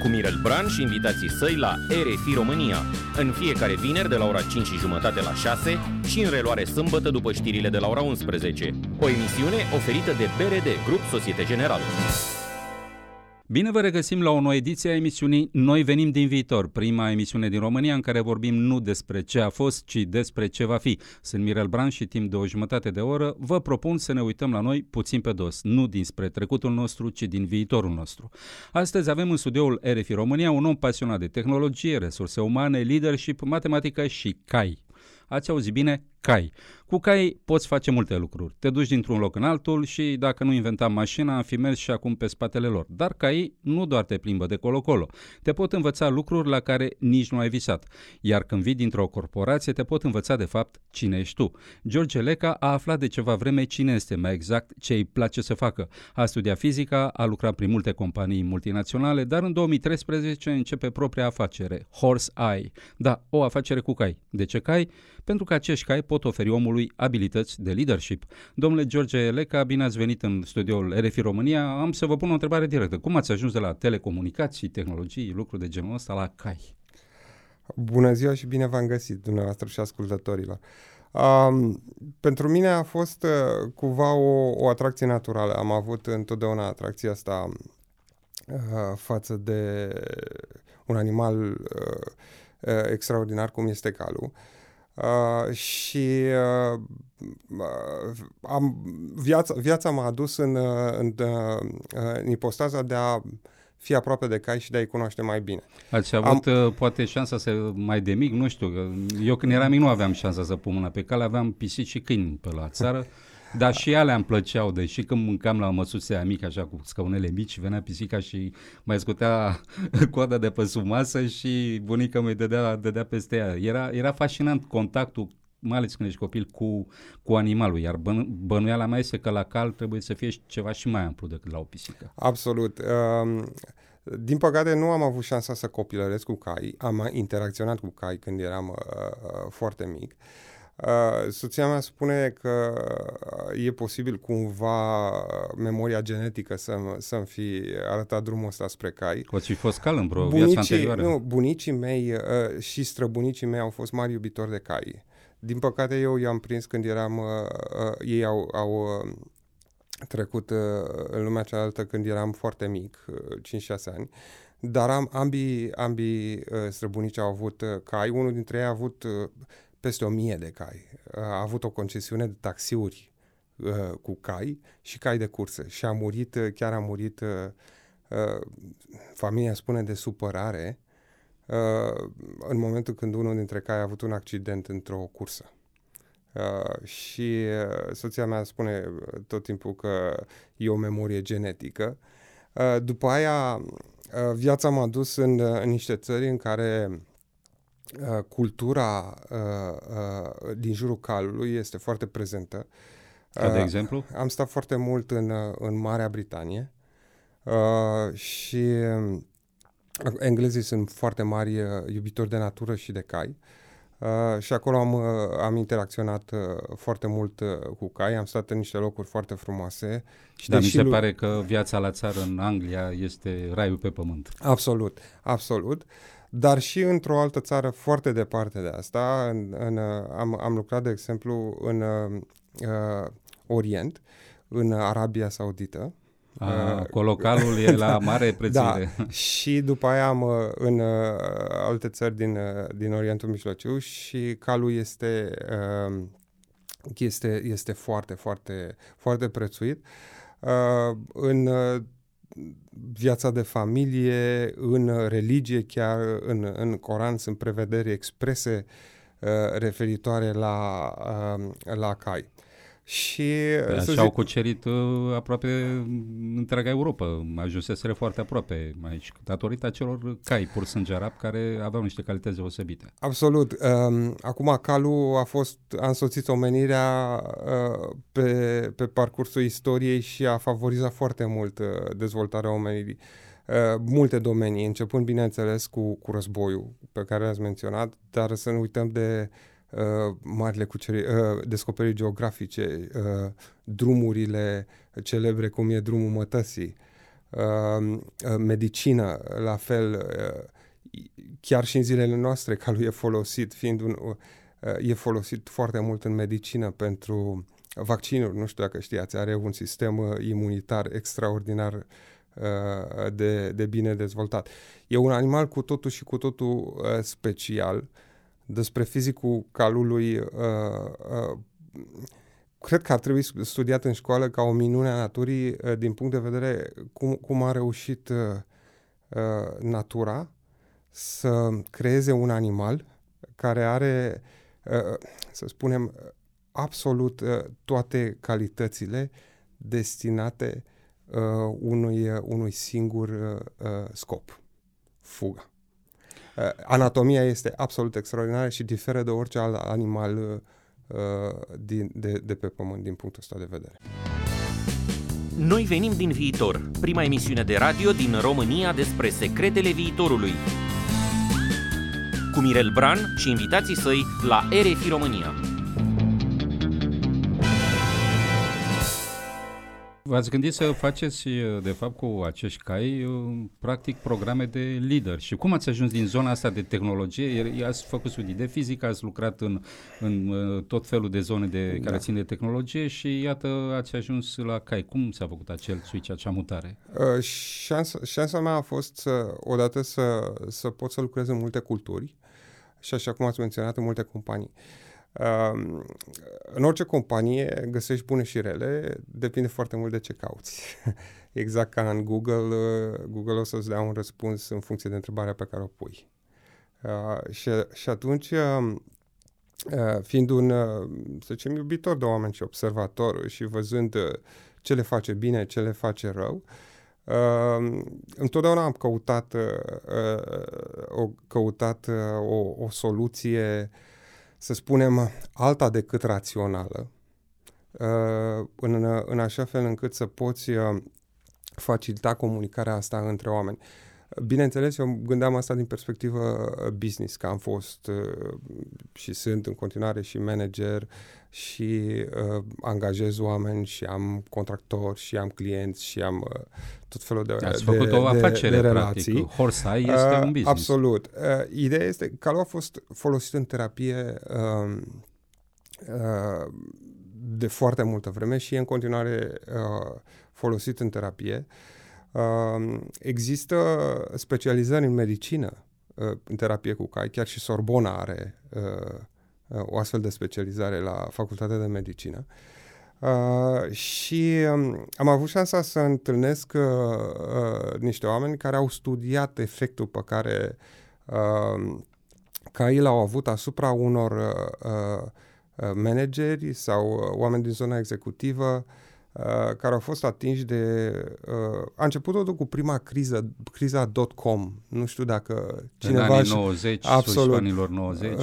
Cu Mirel Bran și invitații săi la RFI România, în fiecare vineri de la ora 5 și jumătate la 6 și în reluare sâmbătă după știrile de la ora 11. O emisiune oferită de BRD, Grup Societe Generală. Bine vă regăsim la o nouă ediție a emisiunii Noi venim din viitor, prima emisiune din România în care vorbim nu despre ce a fost, ci despre ce va fi. Sunt Mirel Bran și timp de o jumătate de oră vă propun să ne uităm la noi puțin pe dos, nu dinspre trecutul nostru, ci din viitorul nostru. Astăzi avem în studioul RFI România un om pasionat de tehnologie, resurse umane, leadership, matematică și CAI. Ați auzit bine? CAI. Cu cai poți face multe lucruri. Te duci dintr-un loc în altul și dacă nu inventam mașina, am fi mers și acum pe spatele lor. Dar cai nu doar te plimbă de colo-colo. Te pot învăța lucruri la care nici nu ai visat. Iar când vii dintr-o corporație, te pot învăța de fapt cine ești tu. George Leca a aflat de ceva vreme cine este, mai exact ce îi place să facă. A studiat fizica, a lucrat prin multe companii multinaționale, dar în 2013 începe propria afacere, Horse Eye. Da, o afacere cu cai. De ce cai? Pentru că acești cai pot oferi omului omului abilități de leadership. Domnule George Leca, bine ați venit în studioul RFI România. Am să vă pun o întrebare directă. Cum ați ajuns de la telecomunicații, tehnologii, lucruri de genul ăsta la CAI? Bună ziua și bine v-am găsit, dumneavoastră și ascultătorilor. Um, pentru mine a fost uh, cumva o, o atracție naturală. Am avut întotdeauna atracția asta uh, față de un animal uh, uh, extraordinar cum este calul. Uh, Uh, și uh, uh, am, viața, viața m-a adus în, uh, în, uh, în ipostaza de a fi aproape de cai și de a-i cunoaște mai bine. Ați avut am... Uh, poate șansa să mai de mic, nu știu, eu când eram mic nu aveam șansa să pun mâna pe cale, aveam pisici și câini pe la țară. Dar și alea îmi plăceau, deși când mâncam la măsuțea mică, așa cu scaunele mici, venea pisica și mai scotea coada de pe sub masă și bunica mi dădea, dădea peste ea. Era, era fascinant contactul mai ales când ești copil, cu, cu animalul, iar bă, bănuiala mea este că la cal trebuie să fie ceva și mai amplu decât la o pisică. Absolut. Uh, din păcate nu am avut șansa să copilăresc cu cai, am interacționat cu cai când eram uh, uh foarte mic. Uh, Uh, soția mea spune că e posibil cumva memoria genetică să, să-mi fi arătat drumul ăsta spre cai. Poți fi fost cal în vreo bunicii, viață anterioară. Nu, bunicii mei uh, și străbunicii mei au fost mari iubitori de cai. Din păcate eu i-am prins când eram, uh, uh, ei au, au uh, trecut uh, în lumea cealaltă când eram foarte mic, uh, 5-6 ani. Dar am, ambii, ambii uh, străbunici au avut uh, cai, unul dintre ei a avut uh, peste o mie de cai. A avut o concesiune de taxiuri uh, cu cai și cai de curse și a murit, uh, chiar a murit, uh, uh, familia spune de supărare, uh, în momentul când unul dintre cai a avut un accident într-o cursă. Uh, și uh, soția mea spune tot timpul că e o memorie genetică. Uh, după aia, uh, viața m-a dus în, uh, în niște țări în care Uh, cultura uh, uh, din jurul calului este foarte prezentă. Ca de exemplu? Am stat foarte mult în, în Marea Britanie uh, și englezii sunt foarte mari iubitori de natură și de cai. Uh, și acolo am, uh, am interacționat uh, foarte mult uh, cu cai, am stat în niște locuri foarte frumoase. Și Dar mi se pare că viața la țară în Anglia este raiul pe pământ. Absolut, absolut. Uh, dar și într-o altă țară foarte departe de asta. În, în, am, am lucrat, de exemplu, în uh, Orient, în Arabia Saudită. A, colocalul e la mare prețire. Da, și după aia am uh, în uh, alte țări din, uh, din Orientul Mijlociu și calul este, uh, este, este foarte, foarte, foarte prețuit. Uh, în uh, viața de familie, în religie, chiar în, în Coran sunt prevederi exprese uh, referitoare la, uh, la cai. Și păi Așa zic... au cucerit uh, aproape întreaga Europa, ajunseseră foarte aproape aici, datorită acelor cai pur sânge arab care aveau niște calități deosebite. Absolut. Um, acum calul a fost, a însoțit omenirea uh, pe, pe parcursul istoriei și a favorizat foarte mult uh, dezvoltarea omenirii. Uh, multe domenii, începând bineînțeles cu, cu războiul pe care l-ați menționat, dar să nu uităm de uh, marile cuceri, uh, descoperiri geografice, uh, drumurile celebre cum e drumul mătăsii, uh, uh, medicină, la fel, uh, chiar și în zilele noastre calul e folosit, fiind un, uh, e folosit foarte mult în medicină pentru vaccinuri, nu știu dacă știați, are un sistem uh, imunitar extraordinar uh, de, de bine dezvoltat. E un animal cu totul și cu totul uh, special, uh, despre fizicul calului uh, uh, cred că ar trebui studiat în școală ca o minune a naturii uh, din punct de vedere cum, cum a reușit uh, uh, natura să creeze un animal care are, uh, să spunem, absolut uh, toate calitățile destinate uh, unui, uh, unui singur uh, uh scop, fuga. Uh, anatomia este absolut extraordinară și diferă de orice alt animal uh, din, de, de pe pământ din punctul ăsta de vedere. Noi venim din viitor, prima emisiune de radio din România despre secretele viitorului. Cu Mirel Bran și invitații săi la RFI România. V-ați gândit să faceți, de fapt, cu acești cai, practic, programe de lider. Și cum ați ajuns din zona asta de tehnologie? Ați făcut studii de fizică, ați lucrat în, în tot felul de zone de, da. care țin de tehnologie și, iată, ați ajuns la cai. Cum s-a făcut acel switch, acea mutare? Uh, șansa, șansa mea a fost, să, odată, să, să pot să lucrez în multe culturi și, așa cum ați menționat, în multe companii. Uh, Uh, în orice companie găsești bune și rele, depinde foarte mult de ce cauți. exact ca în Google, uh, Google o să-ți dea un răspuns în funcție de întrebarea pe care o pui. Uh, și, și atunci, uh, uh, fiind un, uh, să zicem, iubitor de oameni și observator și văzând uh, ce le face bine, ce le face rău, Uh, întotdeauna am căutat, uh, uh, o, căutat uh, o, o soluție uh, să spunem, alta decât rațională, uh, în, în așa fel încât să poți uh, facilita comunicarea asta între oameni. Bineînțeles, eu gândeam asta din perspectivă business, că am fost uh, și sunt în continuare și manager și uh, angajez oameni și am contractori și am clienți și am uh, tot felul de, Ați de, făcut o afacere, de, de relații. Practic. Horsai este uh, un business. Absolut. Uh, ideea este că calul a fost folosit în terapie uh, uh, de foarte multă vreme și e în continuare uh, folosit în terapie. Uh, există specializări în medicină uh, în terapie cu cai, chiar și Sorbona are uh, o astfel de specializare la Facultatea de Medicină. Uh, și um, am avut șansa să întâlnesc uh, uh, niște oameni care au studiat efectul pe care uh, caii l-au avut asupra unor uh, uh, manageri sau uh, oameni din zona executivă uh, Uh, care au fost atinși de... Uh, a început totul cu prima criză, criza dot-com. Nu știu dacă cineva... În anii 90, absolut, anilor 90. Uh,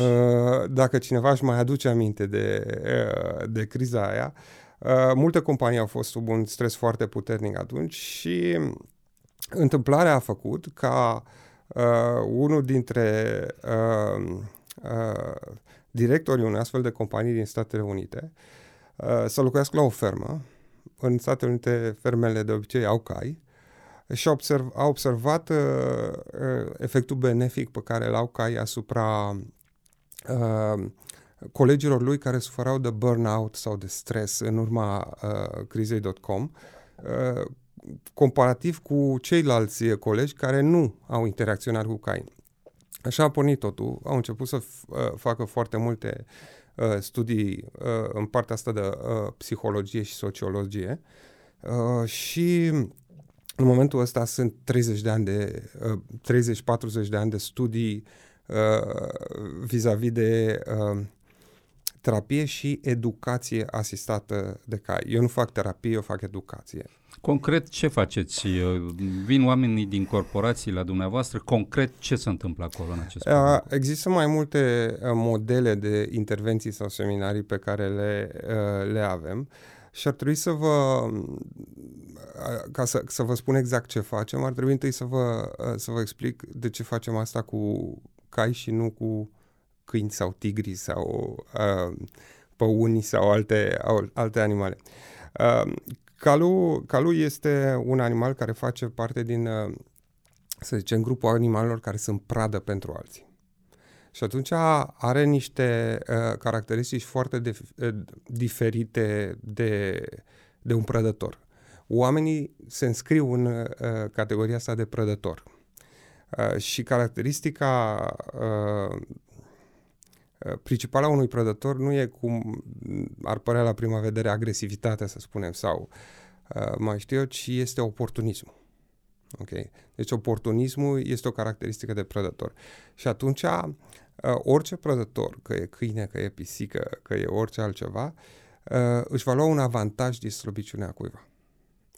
dacă cineva își mai aduce aminte de, uh, de criza aia. Uh, multe companii au fost sub un stres foarte puternic atunci și întâmplarea a făcut ca uh, unul dintre uh, uh, directorii unei astfel de companii din Statele Unite uh, să locuiască la o fermă în Statele Unite fermele de obicei au cai și a, observ, a observat uh, uh, efectul benefic pe care îl au cai asupra uh, colegilor lui care suferau de burnout sau de stres în urma uh, crizei.com uh, comparativ cu ceilalți colegi care nu au interacționat cu cai. Așa a pornit totul, au început să f- uh, facă foarte multe Uh, studii uh, în partea asta de uh, psihologie și sociologie și în momentul ăsta sunt 30 de ani de, 30-40 de ani de studii vis-a-vis de terapie și educație asistată de cai. Eu nu fac terapie, eu fac educație. Concret, ce faceți? Vin oamenii din corporații la dumneavoastră. Concret, ce se întâmplă acolo în acest moment? Există mai multe modele de intervenții sau seminarii pe care le, le avem și ar trebui să vă, ca să, să vă spun exact ce facem, ar trebui întâi să vă, să vă explic de ce facem asta cu cai și nu cu câini sau tigri sau uh, păuni sau alte, alte animale. Uh, calul, calul este un animal care face parte din, uh, să zicem, grupul animalelor care sunt pradă pentru alții. Și atunci are niște uh, caracteristici foarte de, uh, diferite de, de un prădător. Oamenii se înscriu în uh, categoria asta de prădător. Uh, și caracteristica uh, Uh, principala unui prădător nu e cum ar părea la prima vedere agresivitatea, să spunem, sau uh, mai știu eu, ci este oportunismul. Okay? Deci oportunismul este o caracteristică de prădător. Și atunci uh, orice prădător, că e câine, că e pisică, că e orice altceva, uh, își va lua un avantaj din slăbiciunea cuiva.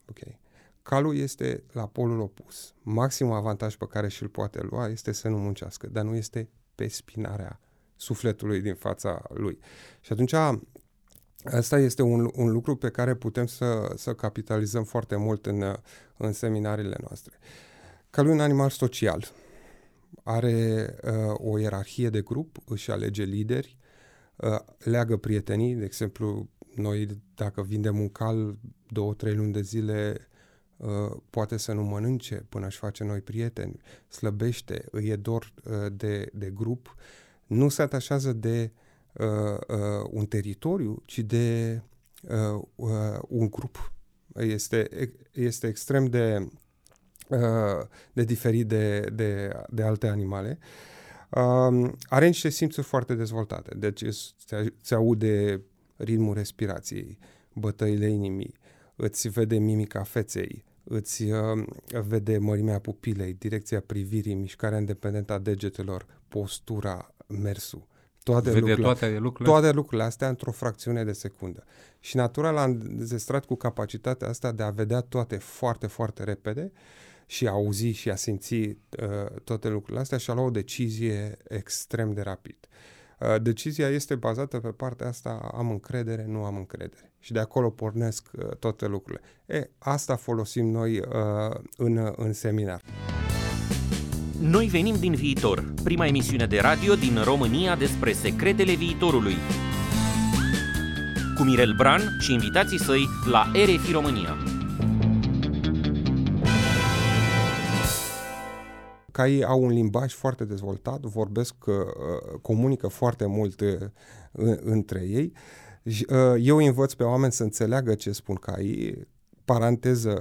Okay? Calul este la polul opus. Maximul avantaj pe care și-l poate lua este să nu muncească, dar nu este pe spinarea sufletului din fața lui. Și atunci Asta este un, un lucru pe care putem să, să capitalizăm foarte mult în, în seminariile noastre. Calul e un animal social. Are uh, o ierarhie de grup, își alege lideri, uh, leagă prietenii. De exemplu, noi dacă vindem un cal două, trei luni de zile, uh, poate să nu mănânce până își face noi prieteni, slăbește, îi e dor uh, de, de grup nu se atașează de uh, uh, un teritoriu, ci de uh, uh, un grup. Este, este extrem de, uh, de diferit de, de, de alte animale. Uh, are niște simțuri foarte dezvoltate, deci se aude ritmul respirației, bătăile inimii, îți vede mimica feței, îți uh, vede mărimea pupilei, direcția privirii, mișcarea independentă a degetelor, postura, mersul. Toate Vede lucrurile, toate lucrurile? Toate lucrurile astea într-o fracțiune de secundă. Și natura l-a înzestrat cu capacitatea asta de a vedea toate foarte, foarte repede și a auzi și a simți uh, toate lucrurile astea și a lua o decizie extrem de rapid. Uh, decizia este bazată pe partea asta, am încredere, nu am încredere. Și de acolo pornesc uh, toate lucrurile. E, asta folosim noi uh, în, în seminar. Noi venim din viitor, prima emisiune de radio din România despre secretele viitorului. Cu Mirel Bran și invitații săi la RFI România. Caii au un limbaj foarte dezvoltat, vorbesc, uh, comunică foarte mult uh, între ei. Uh, eu învăț pe oameni să înțeleagă ce spun caii. Paranteză,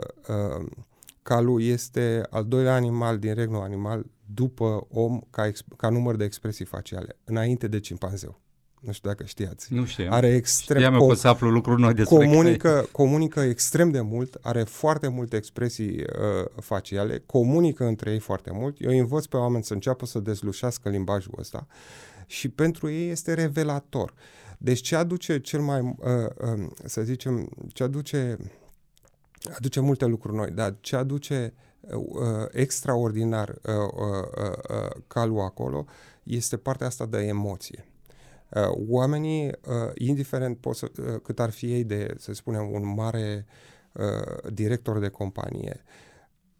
calul este al doilea animal din regnul animal după om ca, ca număr de expresii faciale, înainte de cimpanzeu. Nu știu dacă știați. Nu știam. Are extrem... Știam eu că să aflu lucruri noi despre comunică, comunică extrem de mult, are foarte multe expresii uh, faciale, comunică între ei foarte mult. Eu învăț pe oameni să înceapă să dezlușească limbajul ăsta și pentru ei este revelator. Deci ce aduce cel mai, uh, uh, să zicem, ce aduce aduce multe lucruri noi, dar ce aduce uh, extraordinar uh, uh, uh, calul acolo este partea asta de emoție. Uh, oamenii, uh, indiferent pot să, uh, cât ar fi ei de, să spunem, un mare uh, director de companie,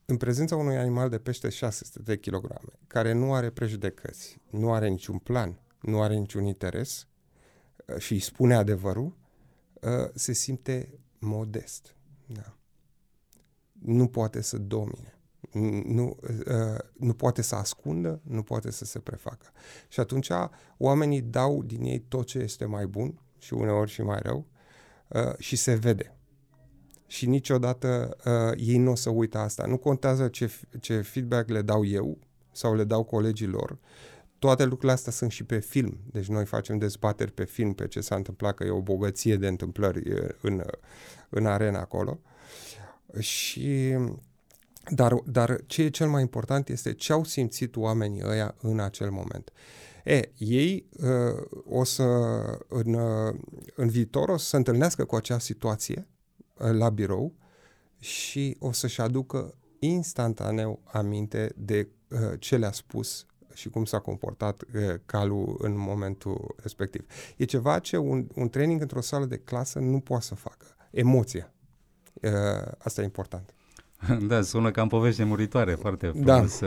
în prezența unui animal de peste 600 de kilograme, care nu are prejudecăți, nu are niciun plan, nu are niciun interes uh, și îi spune adevărul, uh, se simte modest. Da nu poate să domine. Nu, uh, nu poate să ascundă, nu poate să se prefacă. Și atunci oamenii dau din ei tot ce este mai bun și uneori și mai rău uh, și se vede. Și niciodată uh, ei nu o să uită asta. Nu contează ce, ce feedback le dau eu sau le dau colegii lor. Toate lucrurile astea sunt și pe film. Deci noi facem dezbateri pe film pe ce s-a întâmplat, că e o bogăție de întâmplări în, în arena acolo. Uh, și dar, dar ce e cel mai important este ce au simțit oamenii ăia în acel moment. E, ei uh, o să, în, uh, în viitor, o să se întâlnească cu acea situație uh, la birou și o să-și aducă instantaneu aminte de uh, ce le-a spus și cum s-a comportat uh, calul în momentul respectiv. E ceva ce un, un training într-o sală de clasă nu poate să facă. Emoția. Uh, asta e important. Da, sună ca în povești muritoare, foarte da. frumos. Da.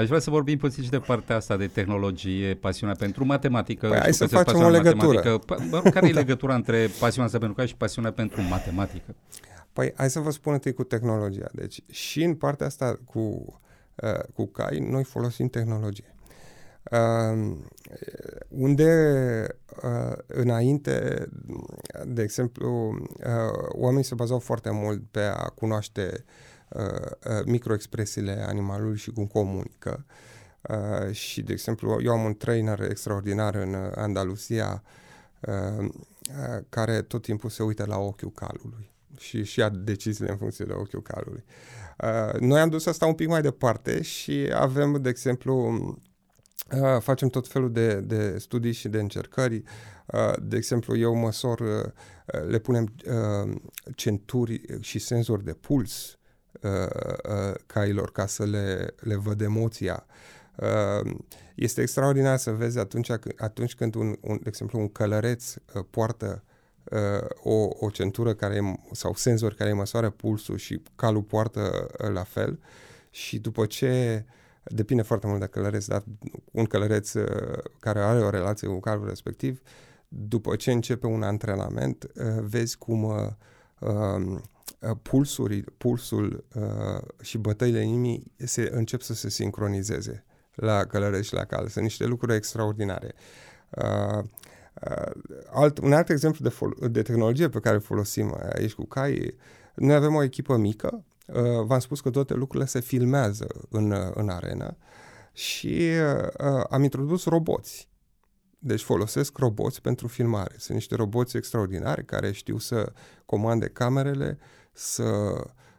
Aș vrea să vorbim puțin și de partea asta de tehnologie, pasiunea pentru matematică. Păi hai să facem o legătură. Care e da. legătura între pasiunea asta pentru cai și pasiunea pentru matematică? Păi hai să vă spun întâi cu tehnologia. Deci și în partea asta cu, uh, cu cai, noi folosim tehnologie. Uh, unde uh, înainte, de exemplu, uh, oamenii se bazau foarte mult pe a cunoaște uh, uh, microexpresiile animalului și cum comunică. Uh, și, de exemplu, eu am un trainer extraordinar în Andalusia uh, uh, care tot timpul se uită la ochiul calului și și ia deciziile în funcție de ochiul calului. Uh, noi am dus asta un pic mai departe și avem, de exemplu, uh, facem tot felul de, de studii și de încercări. Uh, de exemplu, eu măsor, uh, le punem uh, centuri și senzori de puls uh, uh, cailor ca să le, le văd emoția. Uh, este extraordinar să vezi atunci, atunci când, un, un, de exemplu, un călăreț uh, poartă uh, o, o centură care sau senzori care măsoară pulsul și calul poartă uh, la fel și după ce depinde foarte mult de călăreț, dar un călăreț uh, care are o relație cu calul respectiv, după ce începe un antrenament, uh, vezi cum uh, uh, pulsuri, pulsul uh, și bătăile inimii se încep să se sincronizeze la călăreț și la cal. Sunt niște lucruri extraordinare. Uh, Uh, alt, un alt exemplu de, fol- de tehnologie pe care folosim aici cu cai, noi avem o echipă mică, uh, v-am spus că toate lucrurile se filmează în, uh, în arenă și uh, am introdus roboți. Deci folosesc roboți pentru filmare. Sunt niște roboți extraordinari care știu să comande camerele, să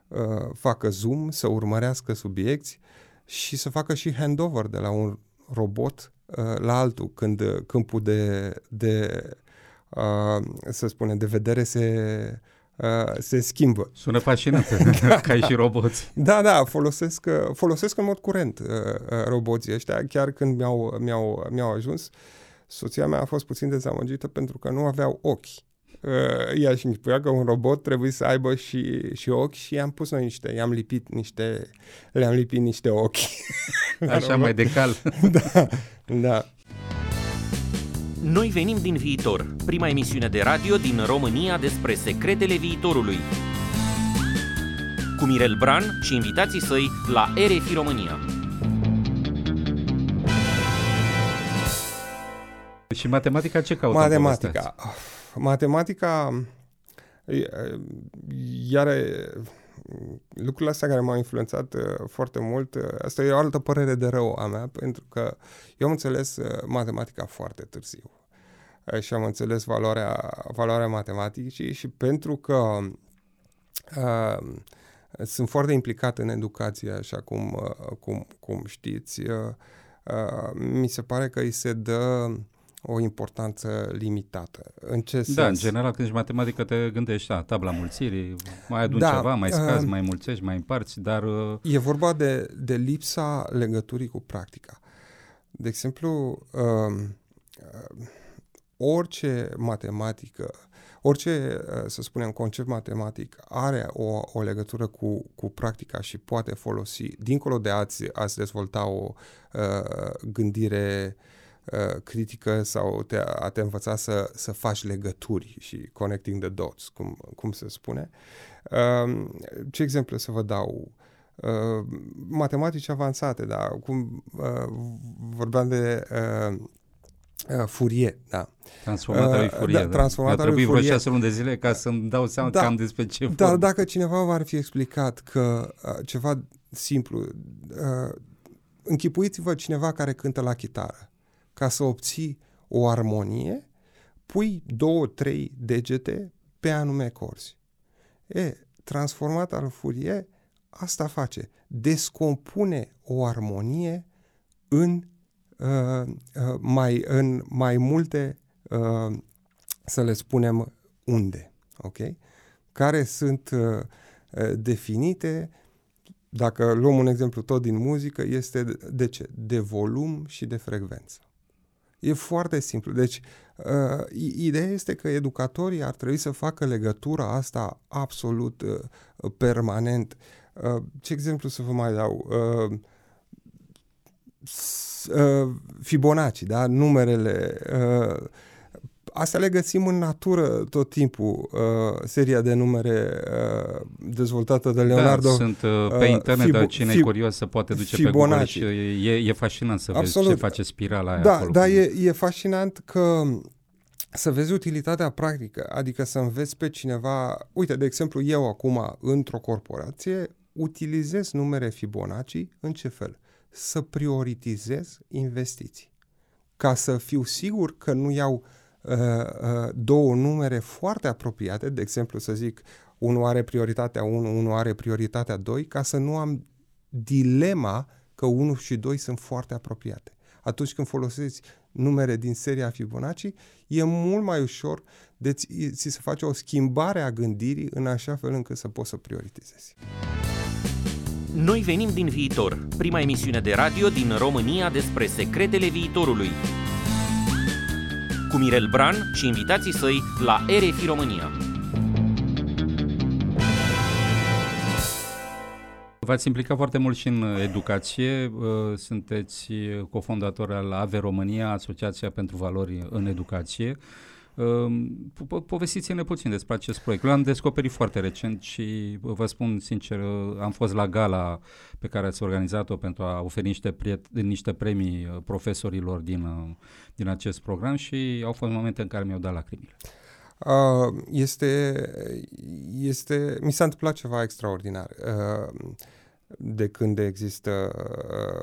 uh, facă zoom, să urmărească subiecti și să facă și handover de la un robot Uh, la altul, când uh, câmpul de, de uh, să spunem, de vedere se, uh, se schimbă. Sună fascinant, da, ca și roboți. Da, da, folosesc, uh, folosesc în mod curent uh, roboții ăștia, chiar când mi-au, mi-au, mi-au ajuns. Soția mea a fost puțin dezamăgită pentru că nu aveau ochi uh, ea și închipuia că un robot trebuie să aibă și, și ochi și i-am pus noi niște, i-am lipit niște, le-am lipit niște ochi. Așa mai de cal. da, da. Noi venim din viitor, prima emisiune de radio din România despre secretele viitorului. Cu Mirel Bran și invitații săi la RFI România. Și matematica ce caută? Matematica matematica, iar lucrurile astea care m-au influențat foarte mult, asta e o altă părere de rău a mea, pentru că eu am înțeles matematica foarte târziu. Și am înțeles valoarea, valoarea matematicii și pentru că uh, sunt foarte implicat în educație, așa cum, uh, cum, cum știți, uh, mi se pare că îi se dă o importanță limitată. În ce da, sens? în general, când ești matematică, te gândești, da, tabla mulțirii, mai adun da, ceva, mai scazi, uh, mai mulțești, mai împarți, dar... Uh... E vorba de, de lipsa legăturii cu practica. De exemplu, uh, uh, orice matematică, orice, uh, să spunem, concept matematic are o, o legătură cu, cu practica și poate folosi, dincolo de a-ți, a-ți dezvolta o uh, gândire uh, Uh, critică sau te, a te învăța să, să faci legături și connecting the dots, cum, cum se spune. Uh, ce exemple să vă dau? Uh, matematici avansate, da, cum uh, vorbeam de uh, uh, Fourier, da. Transformatorul uh, Fourier, da. da. Transformatorul Fourier. vreo șase luni de zile ca să-mi dau seama da, cam despre ce Dar vorba. dacă cineva v-ar fi explicat că uh, ceva simplu, uh, închipuiți-vă cineva care cântă la chitară ca să obții o armonie, pui două, trei degete pe anume corzi. E, transformat al Fourier asta face. Descompune o armonie în uh, uh, mai, în mai multe, uh, să le spunem, unde. Ok? Care sunt uh, uh definite, dacă luăm un exemplu tot din muzică, este de ce? De volum și de frecvență. E foarte simplu. Deci, uh, ideea este că educatorii ar trebui să facă legătura asta absolut uh, permanent. Uh, ce exemplu să vă mai dau? Uh, uh, Fibonacci, da? Numerele. Uh, Asta le găsim în natură tot timpul, uh, seria de numere uh, dezvoltată de Leonardo. Da, sunt uh, pe uh, internet, Fibo, dar cine Fib- e curios să poate duce Fibonacci. pe Google și e, e fascinant să Absolut. vezi ce face spirala aia Da, acolo. da e, e fascinant că să vezi utilitatea practică, adică să înveți pe cineva, uite, de exemplu, eu acum într-o corporație utilizez numere Fibonacci în ce fel? Să prioritizez investiții. Ca să fiu sigur că nu iau uh, uh, două numere foarte apropiate, de exemplu să zic, unul are prioritatea 1, unul are prioritatea 2, ca să nu am dilema că 1 și 2 sunt foarte apropiate. Atunci când folosiți numere din seria Fibonacci, e mult mai ușor de ți, ți se face o schimbare a gândirii în așa fel încât să poți să prioritizezi. Noi venim din viitor, prima emisiune de radio din România despre secretele viitorului. Cu Mirel Bran și invitații săi la RFI România. V-ați implicat foarte mult și în educație. Sunteți cofondator al AVE România, Asociația pentru Valori în Educație. Ehm, po- povestiți-ne puțin despre acest proiect. L-am descoperit foarte recent și vă spun sincer, am fost la gala pe care ați organizat-o pentru a oferi niște, priet- niște premii uh, profesorilor din, uh, din acest program și au fost momente în care mi-au dat lacrimile. Uh, este, este, mi s-a întâmplat ceva extraordinar. Uh, de când există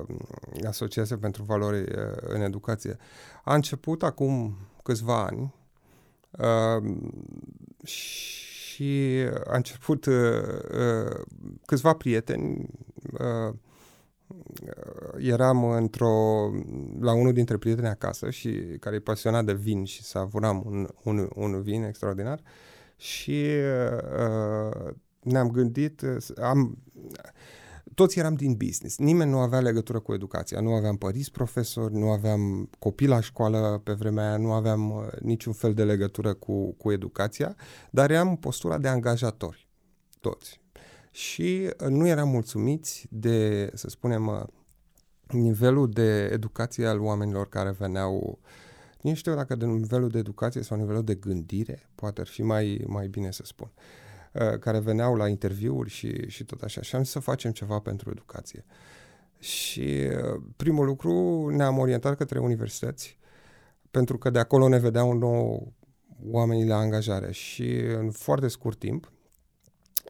uh, Asociația pentru Valori uh, în Educație. A început acum câțiva ani Uh, și a început uh, uh, câțiva prieteni uh, eram într-o, la unul dintre prieteni acasă și care e pasionat de vin și savuram un, un, un vin extraordinar și uh, ne-am gândit, am, toți eram din business. Nimeni nu avea legătură cu educația. Nu aveam părinți profesori, nu aveam copii la școală pe vremea aia, nu aveam uh, niciun fel de legătură cu, cu educația, dar eram în postura de angajatori, toți. Și uh, nu eram mulțumiți de, să spunem, uh, nivelul de educație al oamenilor care veneau nu știu dacă de nivelul de educație sau nivelul de gândire, poate ar fi mai, mai bine să spun. Uh, Uh, care veneau la interviuri și, și tot așa. Și am zis să facem ceva pentru educație. Și uh, primul lucru ne-am orientat către universități, pentru că de acolo ne vedeau nou oamenii la angajare și în foarte scurt timp,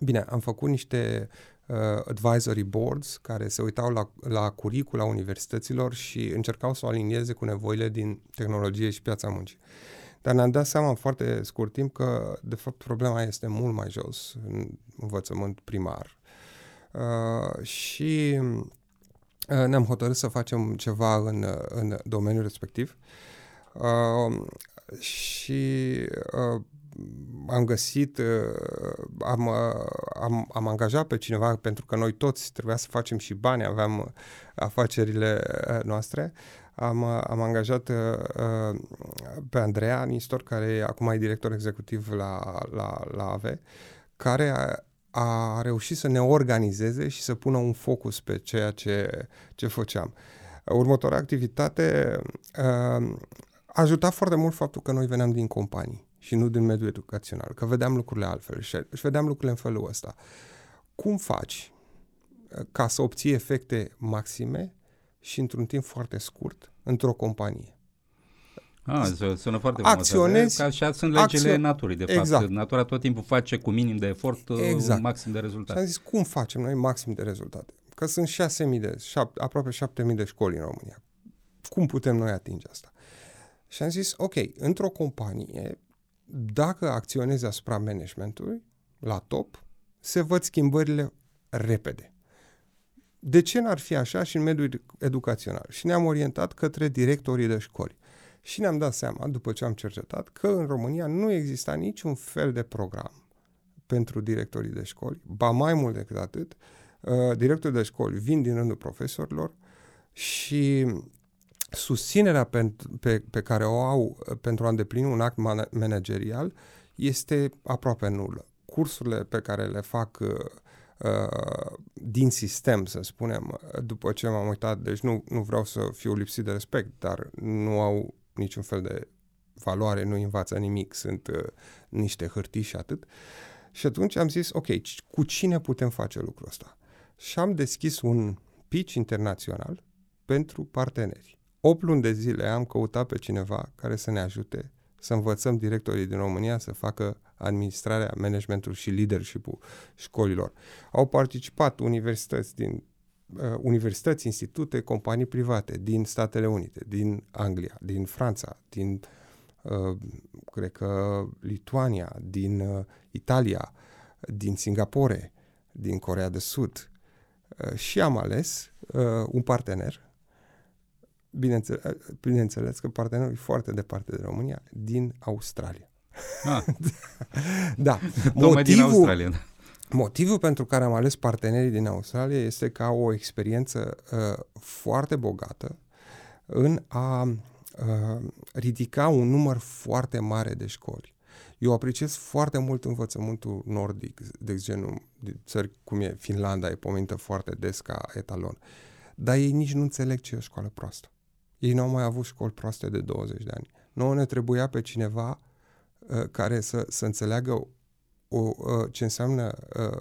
bine, am făcut niște uh, advisory boards care se uitau la, la curicula universităților și încercau să o alinieze cu nevoile din tehnologie și piața muncii. Dar ne-am dat seama în foarte scurt timp că, de fapt, problema este mult mai jos în învățământ primar. Uh, și uh, ne-am hotărât să facem ceva în, în domeniul respectiv. Uh, și uh, am găsit, uh, am, uh, am, am angajat pe cineva pentru că noi toți trebuia să facem și bani, aveam afacerile noastre am, am angajat uh, uh, pe Andreea Nistor, care acum e director executiv la, la, la AVE, care a, a reușit să ne organizeze și să pună un focus pe ceea ce, ce făceam. Următoarea activitate uh, a ajutat foarte mult faptul că noi veneam din companii și nu din mediul educațional, că vedeam lucrurile altfel și, și vedeam lucrurile în felul ăsta. Cum faci uh, ca să obții efecte maxime și într-un timp foarte scurt într-o companie. Ah, sună foarte frumos. Acționezi. Ca așa sunt legile acțio- naturii, de fapt. Exact. Natura tot timpul face cu minim de efort uh, exact. un maxim de rezultate. Și am zis, cum facem noi maxim de rezultate? Că sunt 6.000 de, șap- aproape 7.000 de școli în România. Cum putem noi atinge asta? Și am zis, ok, într-o companie, dacă acționezi asupra managementului, la top, se văd schimbările repede de ce n-ar fi așa și în mediul educațional? Și ne-am orientat către directorii de școli. Și ne-am dat seama, după ce am cercetat, că în România nu exista niciun fel de program pentru directorii de școli, ba mai mult decât atât, uh, directorii de școli vin din rândul profesorilor și susținerea pe, pe, pe care o au pentru a îndeplini un act managerial este aproape nulă. Cursurile pe care le fac uh, uh, din sistem, să spunem, după ce m-am uitat, deci nu, nu vreau să fiu lipsit de respect, dar nu au niciun fel de valoare, nu învață nimic, sunt uh, niște hârtii și atât. Și atunci am zis, ok, cu cine putem face lucrul ăsta? Și am deschis un pitch internațional pentru parteneri. 8 luni de zile am căutat pe cineva care să ne ajute să învățăm directorii din România să facă administrarea, managementul și leadership-ul școlilor. Au participat universități din uh, universități, institute, companii private din Statele Unite, din Anglia, din Franța, din uh, cred că Lituania, din uh, Italia, din Singapore, din Corea de Sud uh, și am ales uh, un partener bineînțeles, bineînțeles că partenerul e foarte departe de România, din Australia. Ah. da. Motivul, din Australia. Da. Motivul pentru care am ales partenerii din Australia este că au o experiență uh, foarte bogată în a uh, ridica un număr foarte mare de școli. Eu apreciez foarte mult învățământul nordic, de exemplu, de țări cum e Finlanda, e pomenită foarte des ca etalon. Dar ei nici nu înțeleg ce e o școală proastă. Ei nu au mai avut școli proaste de 20 de ani. Nouă ne trebuia pe cineva uh, care să, să înțeleagă o, uh, ce înseamnă uh,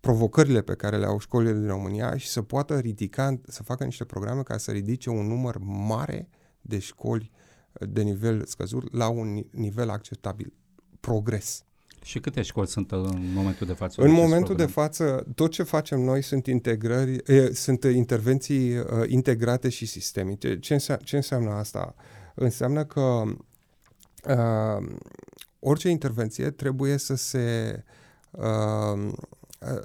provocările pe care le au școlile din România și să poată ridica, să facă niște programe ca să ridice un număr mare de școli uh, de nivel scăzut la un nivel acceptabil. Progres. Și câte școli sunt în momentul de față? În momentul program? de față, tot ce facem noi sunt integrări, e, sunt intervenții uh, integrate și sistemice. Ce, înse- ce înseamnă asta? Înseamnă că uh, orice intervenție trebuie să se uh,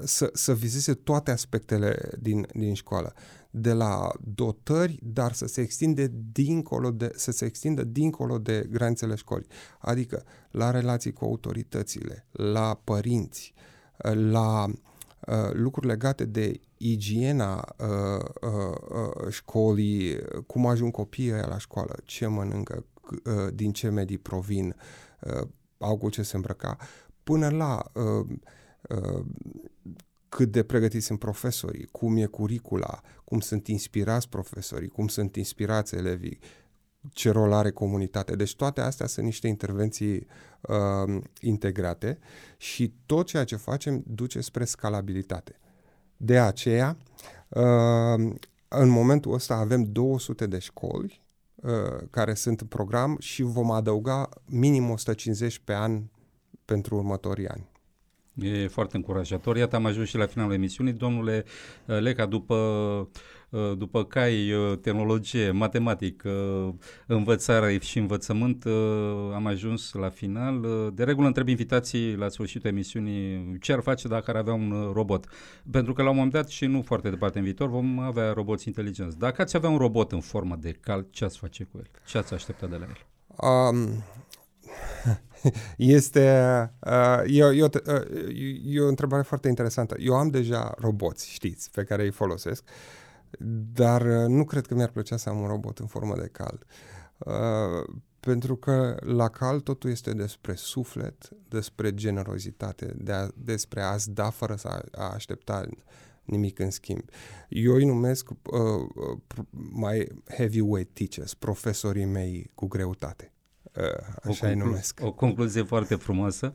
să, să vizeze toate aspectele din, din școală de la dotări, dar să se extinde dincolo de, să se extindă dincolo de granițele școlii. Adică la relații cu autoritățile, la părinți, la uh, lucruri legate de igiena uh, uh, uh, școlii, cum ajung copiii la școală, ce mănâncă, uh, din ce medii provin, uh, au cu ce se îmbrăca, până la uh, uh, cât de pregătiți sunt profesorii, cum e curicula, cum sunt inspirați profesorii, cum sunt inspirați elevii, ce rol are comunitatea. Deci toate astea sunt niște intervenții uh, integrate și tot ceea ce facem duce spre scalabilitate. De aceea, uh, în momentul ăsta avem 200 de școli uh, care sunt în program și vom adăuga minim 150 pe an pentru următorii ani. E foarte încurajator. Iată, am ajuns și la finalul emisiunii. Domnule uh, Leca, după, uh, după cai, uh, tehnologie, matematică, învățare și învățământ, am ajuns la final. De regulă întreb invitații la sfârșitul emisiunii ce ar face dacă ar avea un robot. Pentru că la un moment dat și nu foarte departe în viitor vom avea roboți inteligenți. Dacă ați avea un robot în formă de cal, ce ați face cu el? Ce ați aștepta de la el? Um, este uh, e, e, o, uh, e o întrebare foarte interesantă. Eu am deja roboți, știți, pe care îi folosesc, dar uh, nu cred că mi-ar plăcea să am un robot în formă de cal. Uh, pentru că la cal totul este despre suflet, despre generozitate, de a, despre a-ți da fără să a aștepta nimic în schimb. Eu îi numesc uh, uh, mai heavyweight teachers, profesorii mei cu greutate. Uh, așa o, conclu- numesc. o concluzie foarte frumoasă.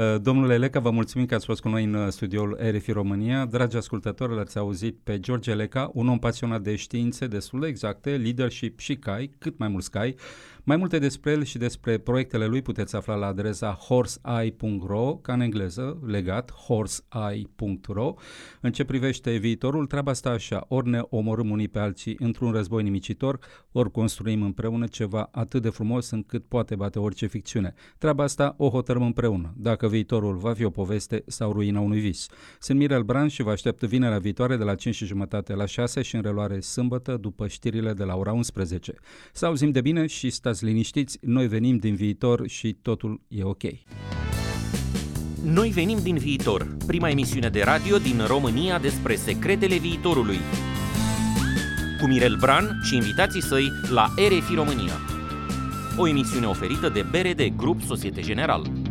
Uh, domnule Leca, vă mulțumim că ați fost cu noi în uh, studioul RFI România. Dragi ascultători, l-ați auzit pe George Leca, un om pasionat de științe destul de exacte, leadership și CAI, cât mai mult CAI, Mai multe despre el și despre proiectele lui puteți afla la adresa horseeye.ro, ca în engleză, legat, horseeye.ro. În ce privește viitorul, treaba asta așa, ori ne omorâm unii pe alții într-un război nimicitor, ori construim împreună ceva atât de frumos încât poate bate orice ficțiune. Treaba asta o hotărâm împreună, dacă viitorul va fi o poveste sau ruina unui vis. Sunt Mirel Bran și vă aștept vinerea viitoare de la 5 și jumătate la 6 și în reluare sâmbătă după știrile de la ora 11. Să auzim de bine și stați liniștiți, noi venim din viitor și totul e ok. Noi venim din viitor, prima emisiune de radio din România despre secretele viitorului. Cu Mirel Bran și invitații săi la RFI România. O emisiune oferită de BRD Grup Societe General.